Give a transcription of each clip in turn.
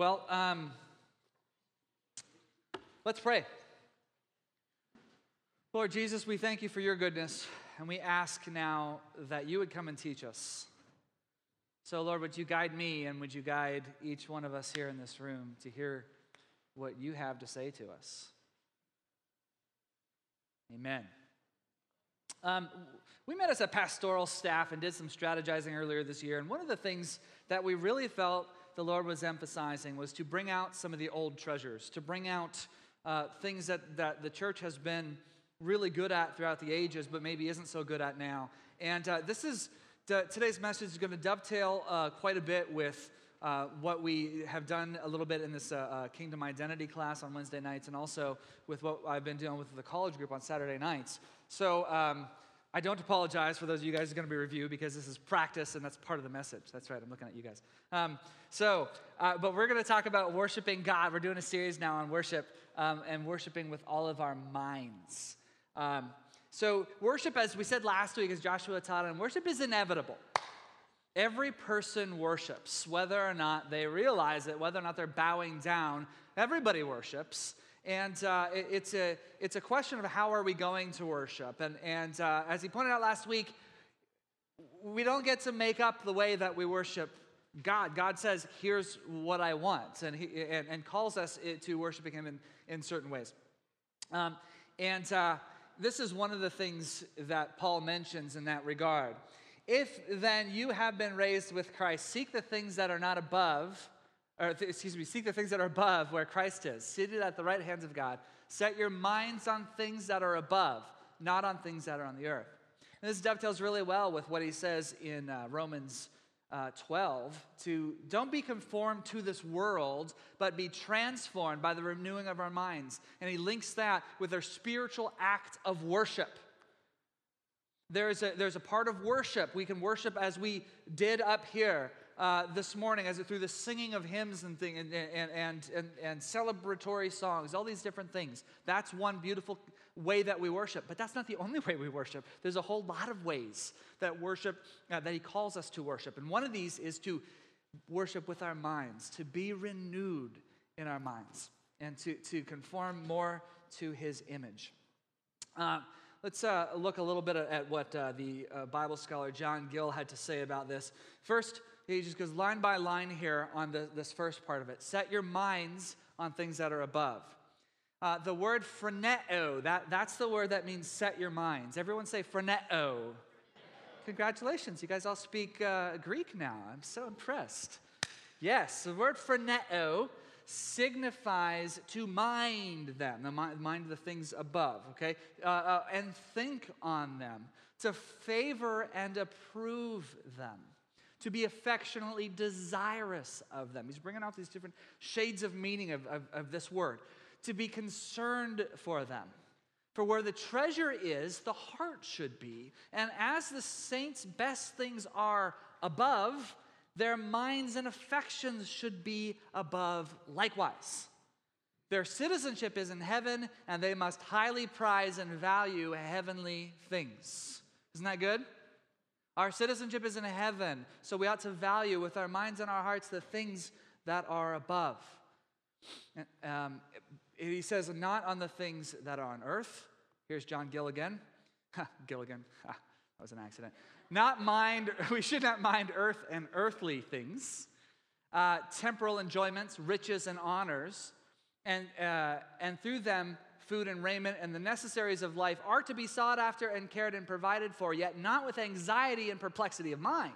Well, um, let's pray. Lord Jesus, we thank you for your goodness, and we ask now that you would come and teach us. So, Lord, would you guide me and would you guide each one of us here in this room to hear what you have to say to us? Amen. Um, we met as a pastoral staff and did some strategizing earlier this year, and one of the things that we really felt the Lord was emphasizing was to bring out some of the old treasures, to bring out uh, things that, that the church has been really good at throughout the ages, but maybe isn't so good at now. And uh, this is today's message is going to dovetail uh, quite a bit with uh, what we have done a little bit in this uh, uh, Kingdom Identity class on Wednesday nights, and also with what I've been doing with the college group on Saturday nights. So um, I don't apologize for those of you guys who are going to be reviewed because this is practice and that's part of the message. That's right, I'm looking at you guys. Um, so, uh, but we're going to talk about worshiping God. We're doing a series now on worship um, and worshiping with all of our minds. Um, so, worship, as we said last week, as Joshua taught, and worship is inevitable. Every person worships, whether or not they realize it, whether or not they're bowing down. Everybody worships. And uh, it, it's, a, it's a question of how are we going to worship. And, and uh, as he pointed out last week, we don't get to make up the way that we worship God. God says, here's what I want, and, he, and, and calls us to worshiping him in, in certain ways. Um, and uh, this is one of the things that Paul mentions in that regard. If then you have been raised with Christ, seek the things that are not above, or excuse me, seek the things that are above where Christ is, seated at the right hands of God. Set your minds on things that are above, not on things that are on the earth. And this dovetails really well with what he says in uh, Romans uh, 12 to don't be conformed to this world, but be transformed by the renewing of our minds. And he links that with our spiritual act of worship. There's a, there's a part of worship. We can worship as we did up here uh, this morning, as it, through the singing of hymns and, thing, and, and, and, and, and celebratory songs, all these different things. That's one beautiful way that we worship. But that's not the only way we worship. There's a whole lot of ways that worship, uh, that he calls us to worship. And one of these is to worship with our minds, to be renewed in our minds, and to, to conform more to his image. Uh, let's uh, look a little bit at what uh, the uh, Bible scholar John Gill had to say about this. First, he just goes line by line here on the, this first part of it. Set your minds on things that are above. Uh, the word phroneo, that, that's the word that means set your minds. Everyone say phroneo. Congratulations, you guys all speak uh, Greek now. I'm so impressed. Yes, the word phroneo signifies to mind them, the mind, mind the things above, okay? Uh, uh, and think on them, to favor and approve them, to be affectionately desirous of them. He's bringing out these different shades of meaning of, of, of this word to be concerned for them. For where the treasure is, the heart should be. And as the saints' best things are above, their minds and affections should be above likewise. Their citizenship is in heaven, and they must highly prize and value heavenly things. Isn't that good? Our citizenship is in heaven, so we ought to value with our minds and our hearts the things that are above. Um, he says, not on the things that are on earth. Here's John Gilligan. Gilligan. that was an accident. Not mind, we should not mind earth and earthly things, uh, temporal enjoyments, riches and honors, and, uh, and through them, food and raiment and the necessaries of life are to be sought after and cared and provided for, yet not with anxiety and perplexity of mind,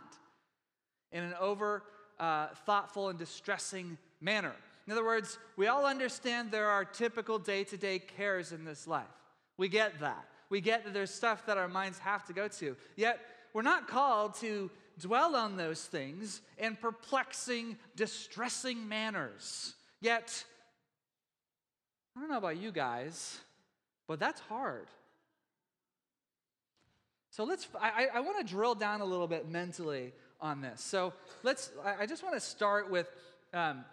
in an over uh, thoughtful and distressing manner. In other words, we all understand there are typical day to day cares in this life. We get that. We get that there's stuff that our minds have to go to. Yet, we're not called to dwell on those things in perplexing, distressing manners. Yet, I don't know about you guys, but that's hard. So let's, I, I want to drill down a little bit mentally on this. So let's, I just want to start with um,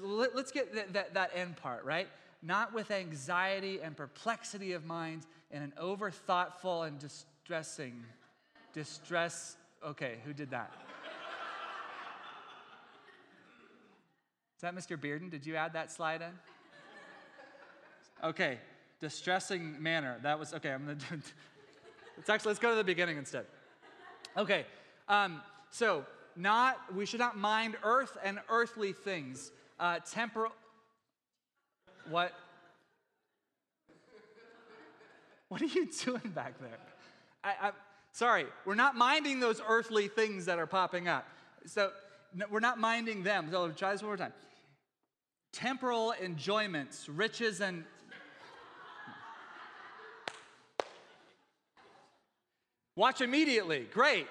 let, us get that, that, end part, right? Not with anxiety and perplexity of mind and an over thoughtful and distressing, distress. Okay, who did that? Is that Mr. Bearden? Did you add that slide in? Okay, distressing manner. That was, okay, I'm gonna do, let's actually, let's go to the beginning instead. Okay, um, so not, we should not mind earth and earthly things. Uh, temporal, what? What are you doing back there? I, I, sorry, we're not minding those earthly things that are popping up. So no, we're not minding them. So try this one more time. Temporal enjoyments, riches and Watch immediately. Great.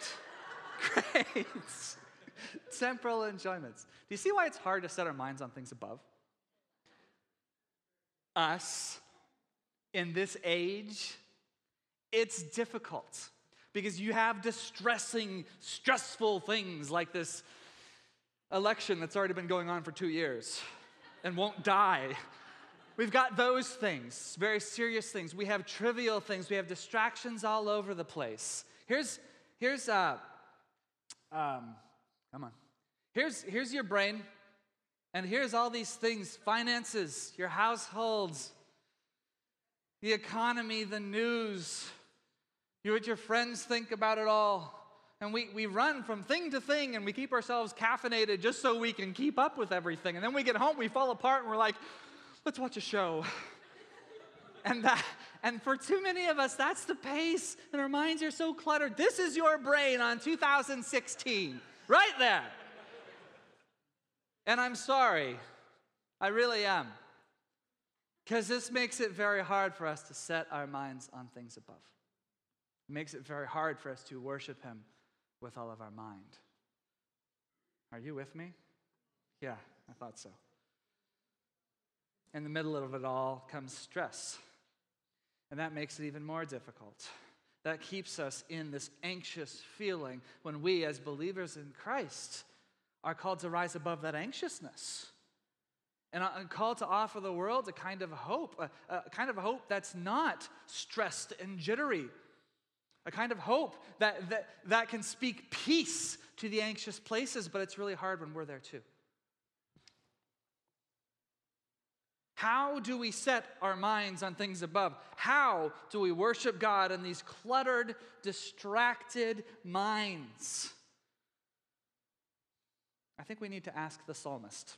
Great. Temporal enjoyments. Do you see why it's hard to set our minds on things above? Us, in this age, it's difficult because you have distressing, stressful things like this election that's already been going on for two years and won't die We've got those things, very serious things. We have trivial things. We have distractions all over the place. Here's, here's, uh, um, come on. Here's, here's your brain, and here's all these things finances, your households, the economy, the news, you, what your friends think about it all. And we, we run from thing to thing and we keep ourselves caffeinated just so we can keep up with everything. And then we get home, we fall apart, and we're like, let's watch a show. and that and for too many of us, that's the pace, and our minds are so cluttered. This is your brain on 2016, right there. And I'm sorry, I really am. Because this makes it very hard for us to set our minds on things above. It makes it very hard for us to worship Him with all of our mind. Are you with me? Yeah, I thought so in the middle of it all comes stress. And that makes it even more difficult. That keeps us in this anxious feeling when we, as believers in Christ, are called to rise above that anxiousness uh, and called to offer the world a kind of hope, a, a kind of hope that's not stressed and jittery, a kind of hope that, that, that can speak peace to the anxious places, but it's really hard when we're there too. How do we set our minds on things above? How do we worship God in these cluttered, distracted minds? I think we need to ask the psalmist.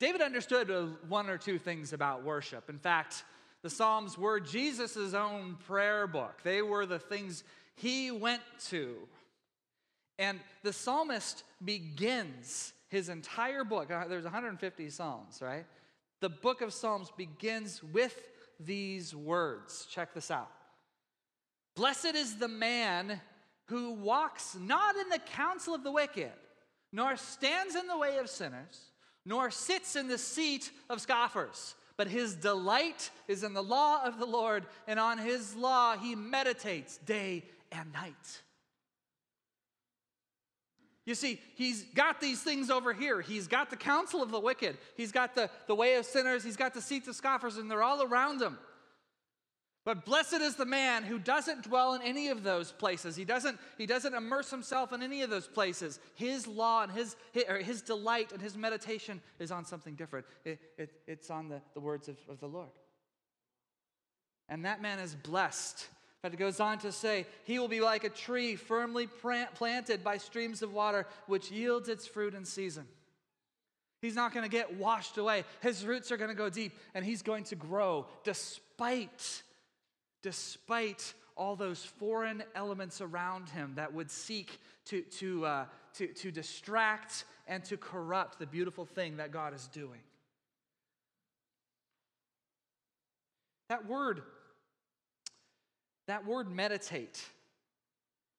David understood one or two things about worship. In fact, the Psalms were Jesus' own prayer book, they were the things he went to. And the psalmist begins his entire book, uh, there's 150 Psalms, right? The book of Psalms begins with these words. Check this out. Blessed is the man who walks not in the counsel of the wicked, nor stands in the way of sinners, nor sits in the seat of scoffers. But his delight is in the law of the Lord, and on his law he meditates day and night. You see, he's got these things over here. He's got the counsel of the wicked, he's got the, the way of sinners, he's got the seats of scoffers, and they're all around him. But blessed is the man who doesn't dwell in any of those places. He doesn't, he doesn't immerse himself in any of those places. His law and his, his, his delight and his meditation is on something different. It, it, it's on the, the words of, of the Lord. And that man is blessed but it goes on to say, He will be like a tree firmly planted by streams of water, which yields its fruit in season. He's not going to get washed away. His roots are going to go deep, and he's going to grow despite, despite all those foreign elements around him that would seek to, to, uh, to, to distract and to corrupt the beautiful thing that God is doing. That word that word meditate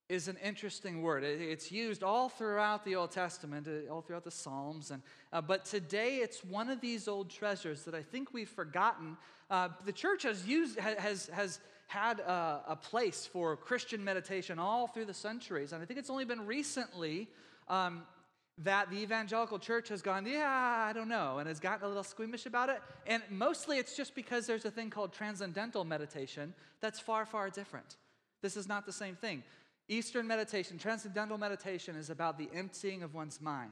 is an interesting word. It's used all throughout the Old Testament, uh, all throughout the Psalms. And, uh, but today it's one of these old treasures that I think we've forgotten. Uh, the church has, used, has, has had a, a, place for Christian meditation all through the centuries. And I think it's only been recently um, that the evangelical church has gone, yeah, I don't know, and has gotten a little squeamish about it. And mostly it's just because there's a thing called transcendental meditation that's far, far different. This is not the same thing. Eastern meditation, transcendental meditation, is about the emptying of one's mind,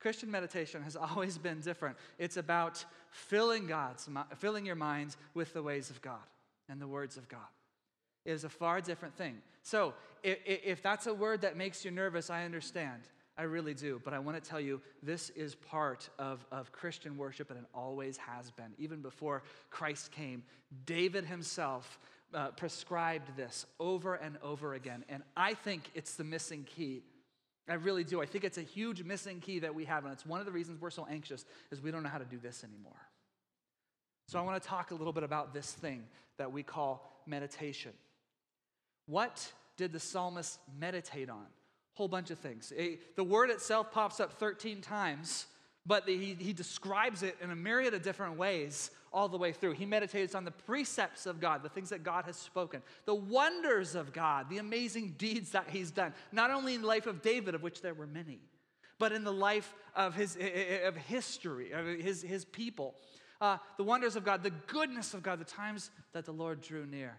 Christian meditation has always been different. It's about filling God's filling your minds with the ways of God and the words of God. It is a far different thing. So, if, if that's a word that makes you nervous, I understand. I really do. But I want to tell you, this is part of, of Christian worship, and it always has been. Even before Christ came, David himself uh, prescribed this over and over again. And I think it's the missing key. I really do. I think it's a huge missing key that we have, and it's one of the reasons we're so anxious is we don't know how to do this anymore. So I want to talk a little bit about this thing that we call meditation. What did the psalmist meditate on? Whole bunch of things. The word itself pops up 13 times, but he, he describes it in a myriad of different ways all the way through. He meditates on the precepts of God, the things that God has spoken, the wonders of God, the amazing deeds that he's done, not only in the life of David, of which there were many, but in the life of his eh, eh, eh, of history, of his, his people. Uh, the wonders of God, the goodness of God, the times that the Lord drew near,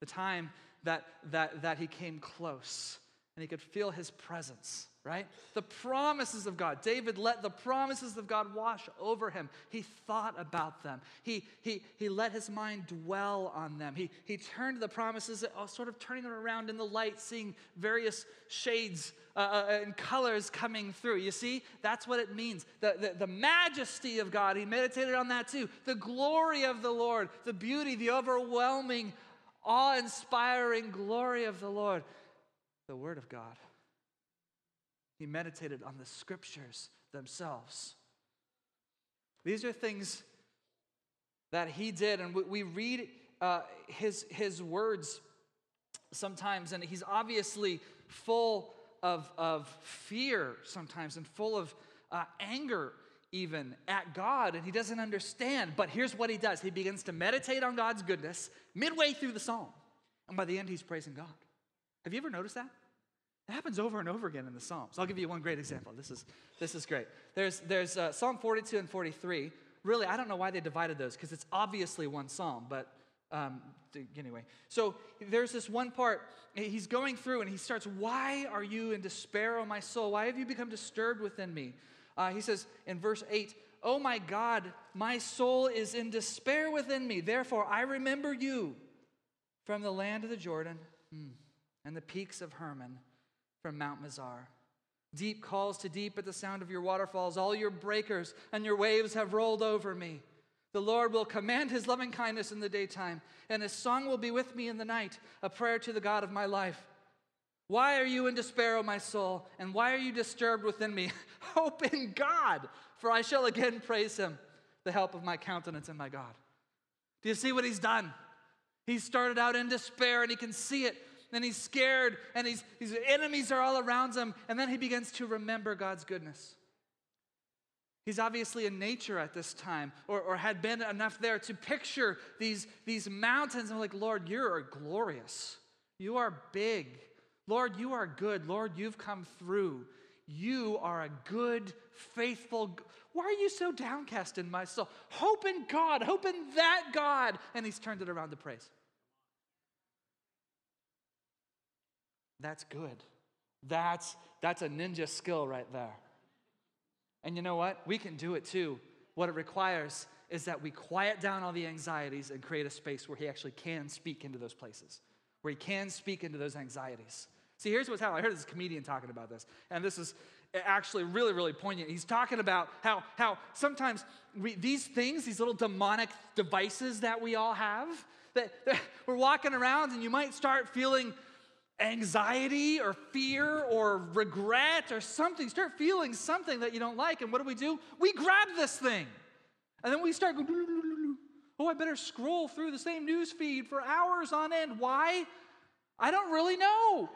the time that, that, that he came close and he could feel his presence, right? The promises of God. David let the promises of God wash over him. He thought about them, he, he, he let his mind dwell on them. He, he turned the promises, uh, sort of turning them around in the light, seeing various shades uh, uh, and colors coming through. You see, that's what it means. The, the, the majesty of God, he meditated on that too. The glory of the Lord, the beauty, the overwhelming, awe inspiring glory of the Lord the Word of God. He meditated on the scriptures themselves. These are things that he did, and we read uh, his, his words sometimes, and he's obviously full of, of fear sometimes and full of uh, anger even at God, and he doesn't understand. But here's what he does he begins to meditate on God's goodness midway through the psalm, and by the end, he's praising God. Have you ever noticed that? It happens over and over again in the Psalms. I'll give you one great example. This is, this is great. There's, there's uh, Psalm 42 and 43. Really, I don't know why they divided those because it's obviously one psalm, but um, anyway. So there's this one part, he's going through and he starts, Why are you in despair, O my soul? Why have you become disturbed within me? Uh, he says in verse 8, Oh my God, my soul is in despair within me. Therefore, I remember you from the land of the Jordan. Mm and the peaks of Hermon from Mount Mizar. Deep calls to deep at the sound of your waterfalls. All your breakers and your waves have rolled over me. The Lord will command his loving kindness in the daytime, and his song will be with me in the night, a prayer to the God of my life. Why are you in despair, O my soul? And why are you disturbed within me? Hope in God, for I shall again praise him, the help of my countenance and my God. Do you see what he's done? He started out in despair, and he can see it and he's scared, and he's, his enemies are all around him, and then he begins to remember God's goodness. He's obviously in nature at this time, or, or had been enough there to picture these, these mountains. I'm like, Lord, you are glorious. You are big. Lord, you are good. Lord, you've come through. You are a good, faithful. Why are you so downcast in my soul? Hope in God. Hope in that God. And he's turned it around to praise. That's good. That's, that's a ninja skill right there. And you know what? We can do it too. What it requires is that we quiet down all the anxieties and create a space where he actually can speak into those places, where he can speak into those anxieties. See, here's what's happening. I heard this comedian talking about this, and this is actually really, really poignant. He's talking about how, how sometimes we, these things, these little demonic devices that we all have, that, that we're walking around and you might start feeling anxiety or fear or regret or something, start feeling something that you don't like. And what do we do? We grab this thing. And then we start going, oh, I better scroll through the same news feed for hours on end. Why? I don't really know.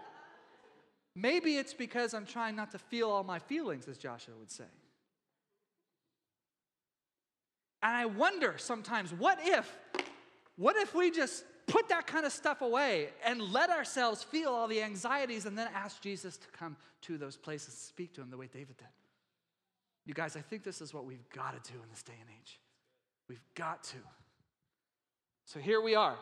Maybe it's because I'm trying not to feel all my feelings, as Joshua would say. And I wonder sometimes, what if, what if we just put that kind of stuff away and let ourselves feel all the anxieties and then ask Jesus to come to those places, speak to him the way David did. You guys, I think this is what we've got to do in this day and age. We've got to. So here we are.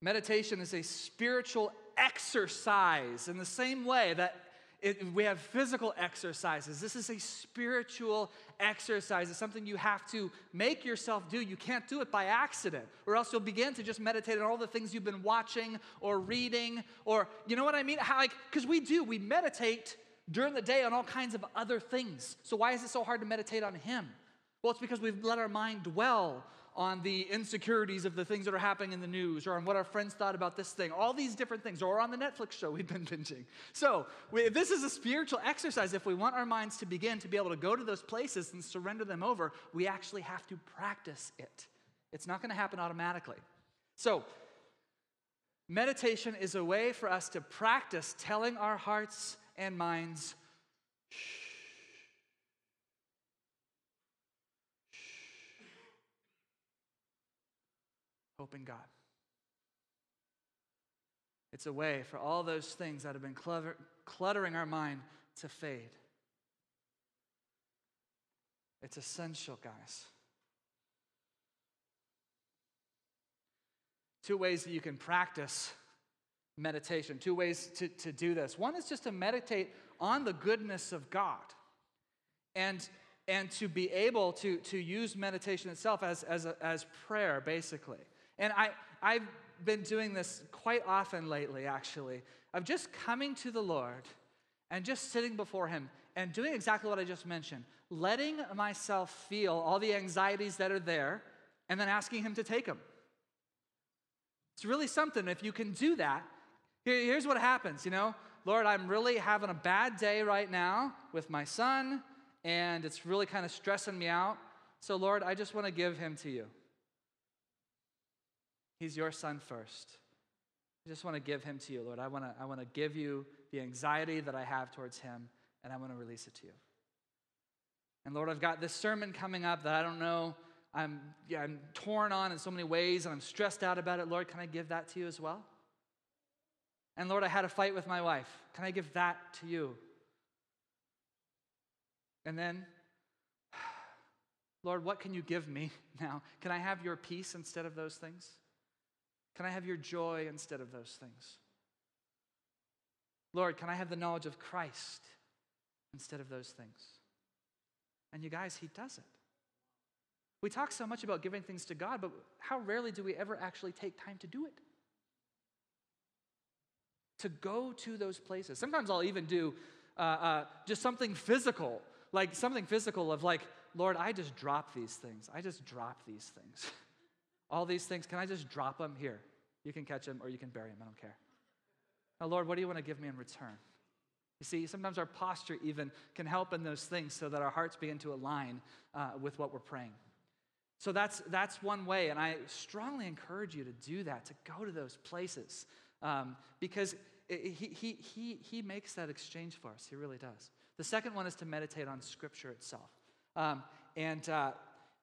Meditation is a spiritual exercise in the same way that it, we have physical exercises. This is a spiritual exercise. It's something you have to make yourself do. You can't do it by accident, or else you'll begin to just meditate on all the things you've been watching or reading, or you know what I mean? How, like, because we do, we meditate during the day on all kinds of other things. So why is it so hard to meditate on Him? Well, it's because we've let our mind dwell on the insecurities of the things that are happening in the news or on what our friends thought about this thing, all these different things, or on the Netflix show we've been binging. So, we, this is a spiritual exercise. If we want our minds to begin to be able to go to those places and surrender them over, we actually have to practice it. It's not going to happen automatically. So, meditation is a way for us to practice telling our hearts and minds, shh hope in God. It's a way for all those things that have been cluttering our mind to fade. It's essential, guys. Two ways that you can practice meditation, two ways to, to do this. One is just to meditate on the goodness of God and, and to be able to, to use meditation itself as, as, a, as prayer, basically. And I, I've been doing this quite often lately, actually, of just coming to the Lord and just sitting before Him and doing exactly what I just mentioned, letting myself feel all the anxieties that are there and then asking Him to take them. It's really something. If you can do that, here's what happens, you know? Lord, I'm really having a bad day right now with my son, and it's really kind of stressing me out. So, Lord, I just want to give him to you. He's your son first. I just want to give him to you, Lord. I want to, I want to give you the anxiety that I have towards him, and I want to release it to you. And Lord, I've got this sermon coming up that I don't know. I'm, yeah, I'm torn on in so many ways, and I'm stressed out about it. Lord, can I give that to you as well? And Lord, I had a fight with my wife. Can I give that to you? And then, Lord, what can you give me now? Can I have your peace instead of those things? Can I have your joy instead of those things? Lord, can I have the knowledge of Christ instead of those things? And you guys, He does it. We talk so much about giving things to God, but how rarely do we ever actually take time to do it? To go to those places. Sometimes I'll even do uh, uh, just something physical, like something physical of like, Lord, I just drop these things. I just drop these things. All these things, can I just drop them here? You can catch them or you can bury them. I don't care. Now, Lord, what do you want to give me in return? You see, sometimes our posture even can help in those things so that our hearts begin to align uh, with what we're praying. So that's, that's one way, and I strongly encourage you to do that, to go to those places, um, because he, he, he, he makes that exchange for us. He really does. The second one is to meditate on Scripture itself. Um, and uh,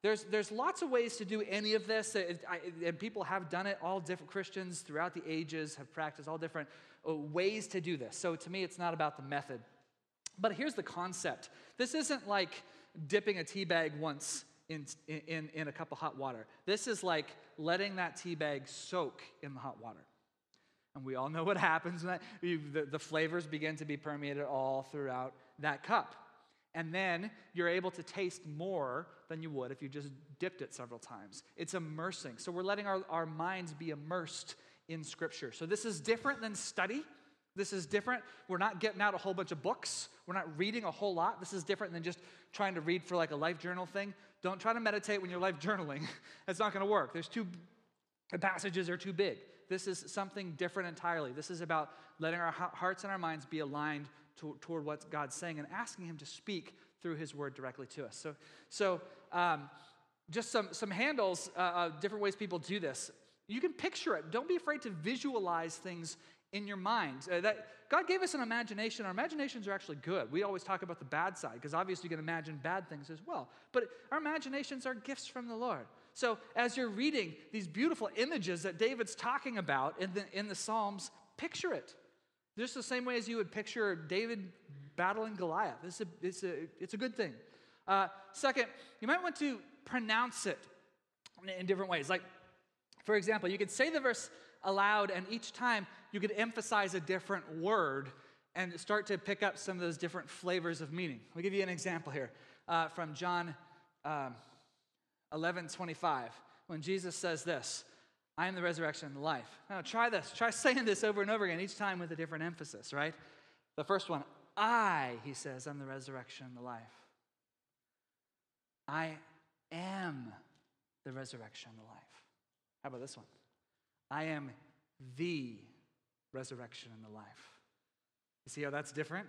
there's, there's lots of ways to do any of this, and people have done it. All different Christians throughout the ages have practiced all different uh, ways to do this. So to me, it's not about the method. But here's the concept this isn't like dipping a tea bag once in, in, in a cup of hot water. This is like letting that tea bag soak in the hot water. And we all know what happens when that, the, the flavors begin to be permeated all throughout that cup and then you're able to taste more than you would if you just dipped it several times. It's immersing. So we're letting our, our minds be immersed in Scripture. So this is different than study. This is different. We're not getting out a whole bunch of books. We're not reading a whole lot. This is different than just trying to read for like a life journal thing. Don't try to meditate when you're life journaling. That's not going to work. There's too the passages are too big. This is something different entirely. This is about letting our hearts and our minds be aligned to, toward what God's saying and asking Him to speak through His word directly to us. So, so um, just some, some handles, uh, uh, different ways people do this. You can picture it. Don't be afraid to visualize things in your mind. Uh, that God gave us an imagination. Our imaginations are actually good. We always talk about the bad side because obviously you can imagine bad things as well. But our imaginations are gifts from the Lord. So as you're reading these beautiful images that David's talking about in the, in the Psalms, picture it. Just the same way as you would picture David battling Goliath. It's a, it's a, it's a good thing. Uh, second, you might want to pronounce it in different ways. Like, for example, you could say the verse aloud, and each time you could emphasize a different word and start to pick up some of those different flavors of meaning. I'll give you an example here uh, from John um, 11 25, when Jesus says this I am the resurrection and the life. Now, try this. Try saying this over and over again, each time with a different emphasis, right? The first one, I, he says, I'm the resurrection and the life. I am the resurrection and the life. How about this one? I am the resurrection and the life. You see how that's different?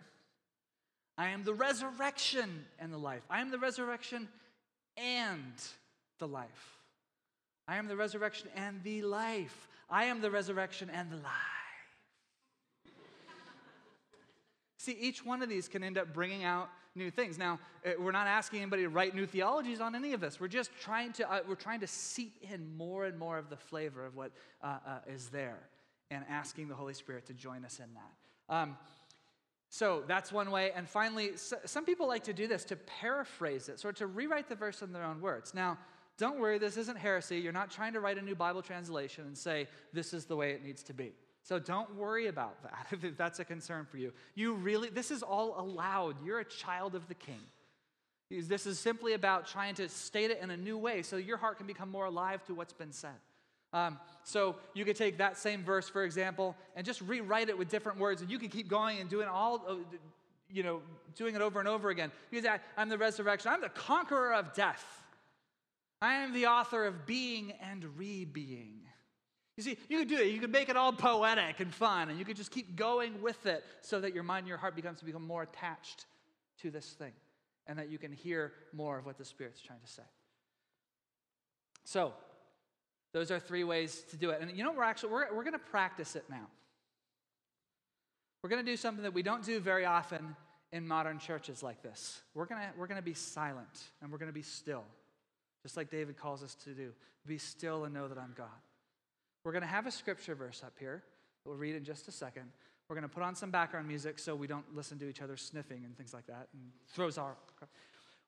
I am the resurrection and the life. I am the resurrection and the life. I am the resurrection and the life. I am the resurrection and the life. See, each one of these can end up bringing out new things. Now, uh, we're not asking anybody to write new theologies on any of this. We're just trying to uh, we're trying to seep in more and more of the flavor of what uh, uh, is there, and asking the Holy Spirit to join us in that. Um, so that's one way. And finally, some people like to do this to paraphrase it, sort of to rewrite the verse in their own words. Now, don't worry, this isn't heresy. You're not trying to write a new Bible translation and say, this is the way it needs to be. So don't worry about that if that's a concern for you. You really, this is all allowed. You're a child of the king. This is simply about trying to state it in a new way so your heart can become more alive to what's been said. Um, so you could take that same verse, for example, and just rewrite it with different words, and you can keep going and doing all, you know, doing it over and over again. Because I'm the resurrection. I'm the conqueror of death. I am the author of being and re-being. You see, you could do it. You could make it all poetic and fun, and you could just keep going with it so that your mind and your heart becomes to become more attached to this thing, and that you can hear more of what the Spirit's trying to say. So, those are three ways to do it. And you know, we're actually we're, we're going to practice it now. We're going to do something that we don't do very often in modern churches like this. We're going to we're going to be silent and we're going to be still. Just like David calls us to do. Be still and know that I'm God. We're going to have a scripture verse up here that we'll read in just a second. We're going to put on some background music so we don't listen to each other sniffing and things like that and throws our.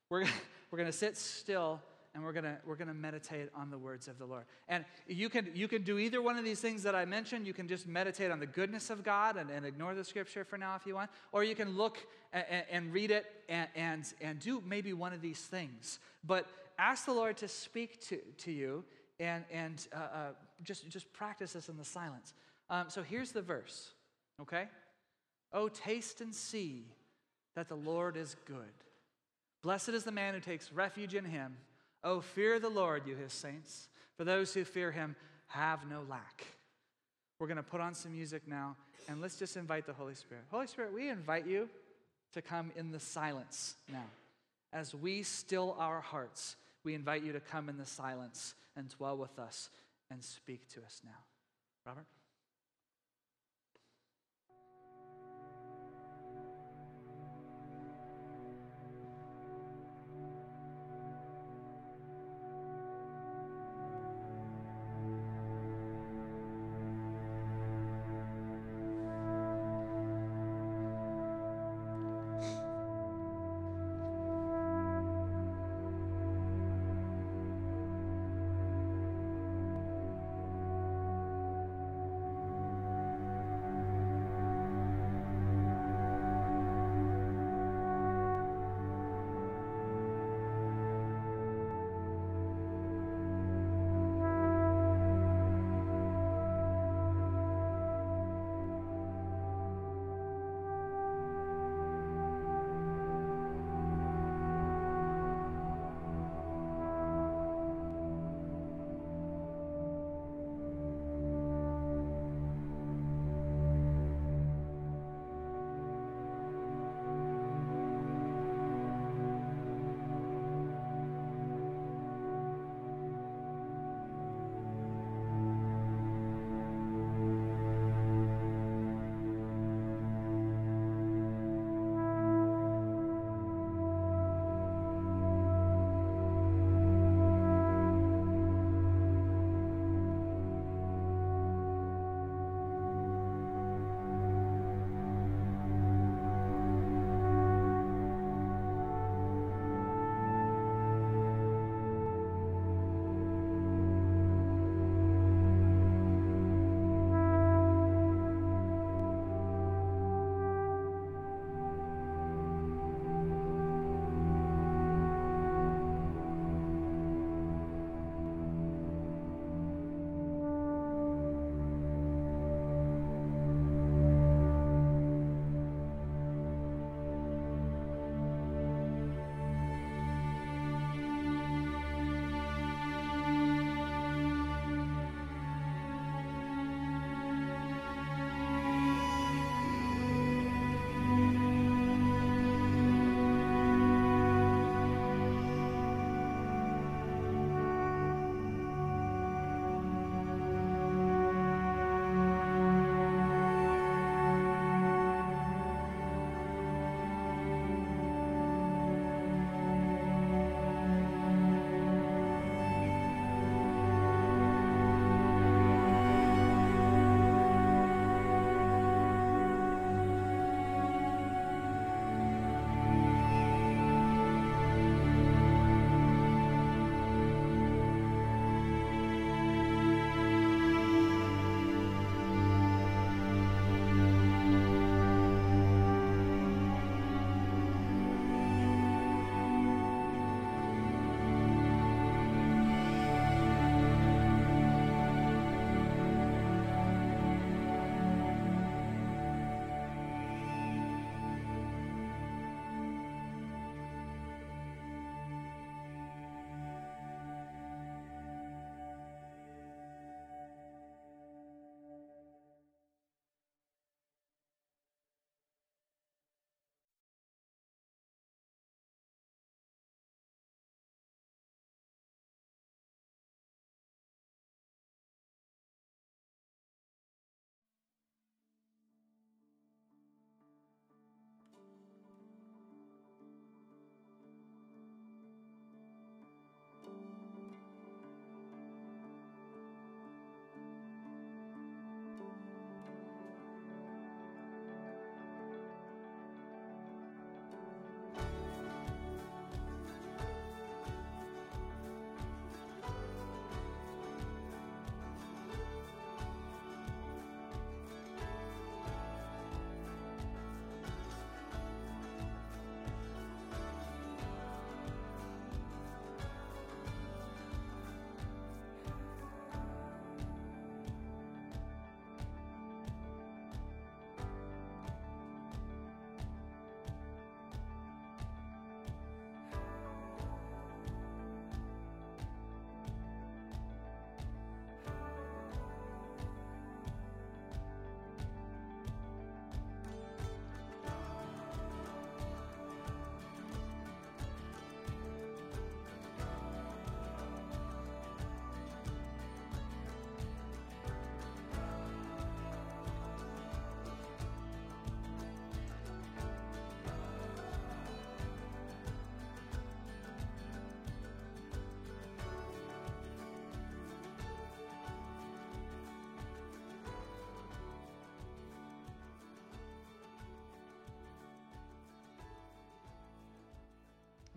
We're, we're going to sit still and we're gonna we're gonna meditate on the words of the Lord. And you can you can do either one of these things that I mentioned. You can just meditate on the goodness of God and, and ignore the scripture for now if you want, or you can look and, and read it and, and and do maybe one of these things. But ask the Lord to speak to, to you and and uh, uh, just just practice this in the silence. Um, so here's the verse, okay? Oh, taste and see that the Lord is good. Blessed is the man who takes refuge in him. Oh, fear the Lord, you his saints, for those who fear him have no lack. We're going to put on some music now, and let's just invite the Holy Spirit. Holy Spirit, we invite you to come in the silence now. As we still our hearts, we invite you to come in the silence and dwell with us and speak to us now. Robert?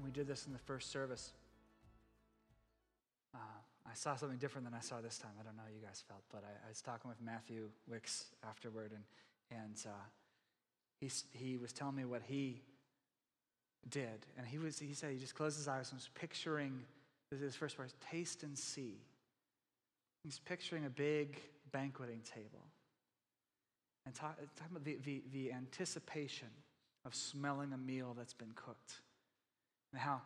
We did this in the first service. Uh, I saw something different than I saw this time. I don't know how you guys felt, but I, I was talking with Matthew Wicks afterward, and, and uh, he, he was telling me what he did. And he, was, he said he just closed his eyes and was picturing his first words taste and see. He's picturing a big banqueting table and talk, talking about the, the, the anticipation of smelling a meal that's been cooked. And how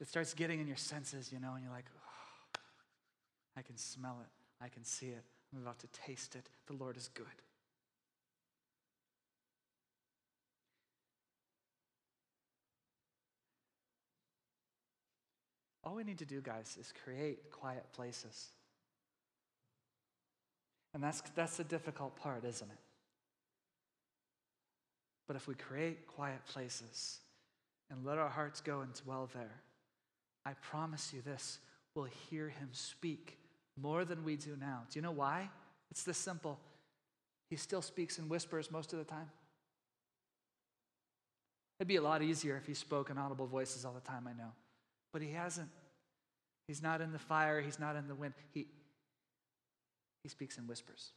it starts getting in your senses, you know, and you're like, oh, I can smell it. I can see it. I'm about to taste it. The Lord is good. All we need to do, guys, is create quiet places. And that's, that's the difficult part, isn't it? But if we create quiet places and let our hearts go and dwell there, I promise you this we'll hear him speak more than we do now. Do you know why? It's this simple. He still speaks in whispers most of the time. It'd be a lot easier if he spoke in audible voices all the time, I know. But he hasn't. He's not in the fire, he's not in the wind. He, he speaks in whispers.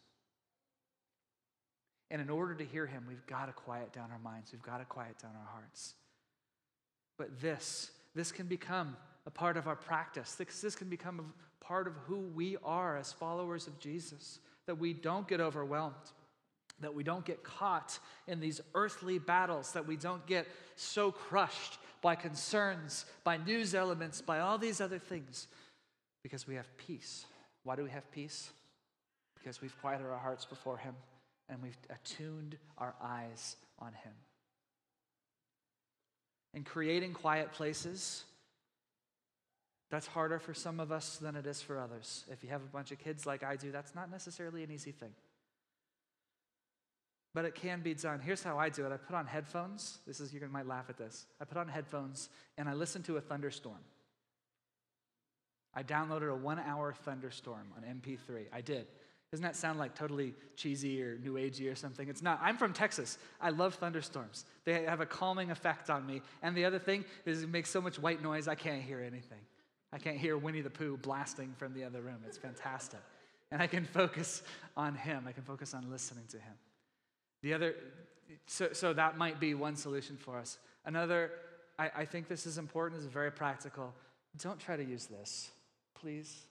And in order to hear him, we've got to quiet down our minds, we've got to quiet down our hearts. But this, this can become a part of our practice. This, this can become a part of who we are as followers of Jesus, that we don't get overwhelmed, that we don't get caught in these earthly battles, that we don't get so crushed by concerns, by news elements, by all these other things, because we have peace. Why do we have peace? Because we've quieted our hearts before Him and we've attuned our eyes on Him. In creating quiet places, that's harder for some of us than it is for others. If you have a bunch of kids like I do, that's not necessarily an easy thing. But it can be done. Here's how I do it I put on headphones. This is, you might laugh at this. I put on headphones and I listen to a thunderstorm. I downloaded a one hour thunderstorm on MP3. I did. Doesn't that sound like totally cheesy or new agey or something? It's not. I'm from Texas. I love thunderstorms. They have a calming effect on me. And the other thing is it makes so much white noise I can't hear anything. I can't hear Winnie the Pooh blasting from the other room. It's fantastic. And I can focus on him. I can focus on listening to him. The other, so, so that might be one solution for us. Another, I, I think this is important, is very practical. Don't try to use this, please.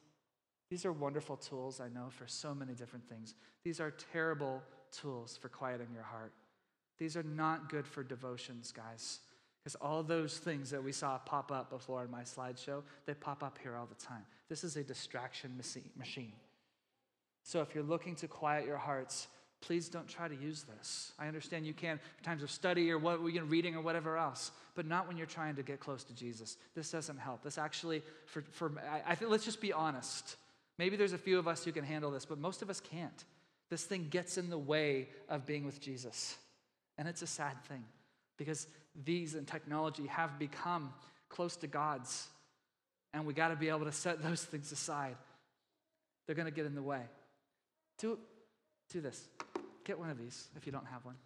These are wonderful tools, I know, for so many different things. These are terrible tools for quieting your heart. These are not good for devotions, guys. Because all those things that we saw pop up before in my slideshow, they pop up here all the time. This is a distraction machine. So if you're looking to quiet your hearts, please don't try to use this. I understand you can for times of study or what you know, reading or whatever else, but not when you're trying to get close to Jesus. This doesn't help. This actually, for, for I, I think, let's just be honest. Maybe there's a few of us who can handle this, but most of us can't. This thing gets in the way of being with Jesus. And it's a sad thing because these and technology have become close to God's. And we got to be able to set those things aside. They're going to get in the way. Do, do this. Get one of these if you don't have one.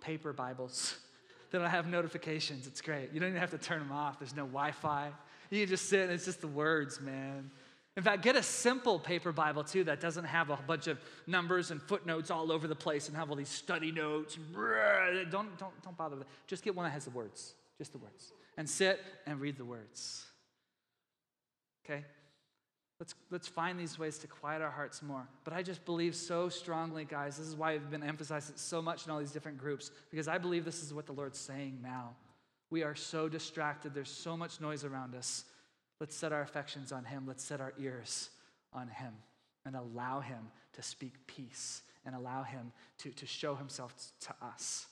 Paper Bibles. They don't have notifications. It's great. You don't even have to turn them off. There's no Wi Fi. You can just sit and it's just the words, man. In fact, get a simple paper Bible too that doesn't have a bunch of numbers and footnotes all over the place and have all these study notes. Don't, don't, don't bother with it. Just get one that has the words, just the words. And sit and read the words. Okay? Let's, let's find these ways to quiet our hearts more. But I just believe so strongly, guys. This is why I've been emphasizing it so much in all these different groups, because I believe this is what the Lord's saying now. We are so distracted, there's so much noise around us Let's set our affections on Him. Let's set our ears on Him and allow Him to speak peace and allow Him to, to show Himself to us.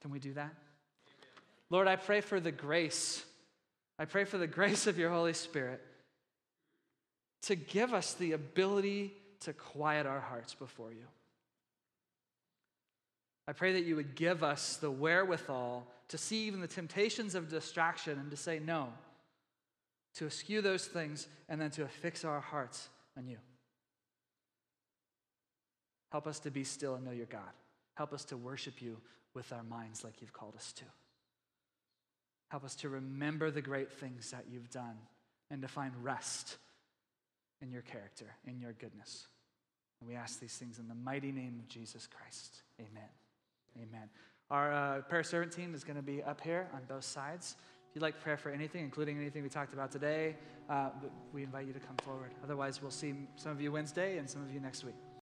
Can we do that? Lord, I pray for the grace. I pray for the grace of your Holy Spirit to give us the ability to quiet our hearts before you. I pray that you would give us the wherewithal to see even the temptations of distraction and to say no to eschew those things, and then to fix our hearts on you. Help us to be still and know your God. Help us to worship you with our minds like you've called us to. Help us to remember the great things that you've done and to find rest in your character, in your goodness. And we ask these things in the mighty name of Jesus Christ. Amen. Amen. Our uh, prayer servant team is going to be up here on both sides. If you'd like prayer for anything, including anything we talked about today, uh, we invite you to come forward. Otherwise, we'll see some of you Wednesday and some of you next week.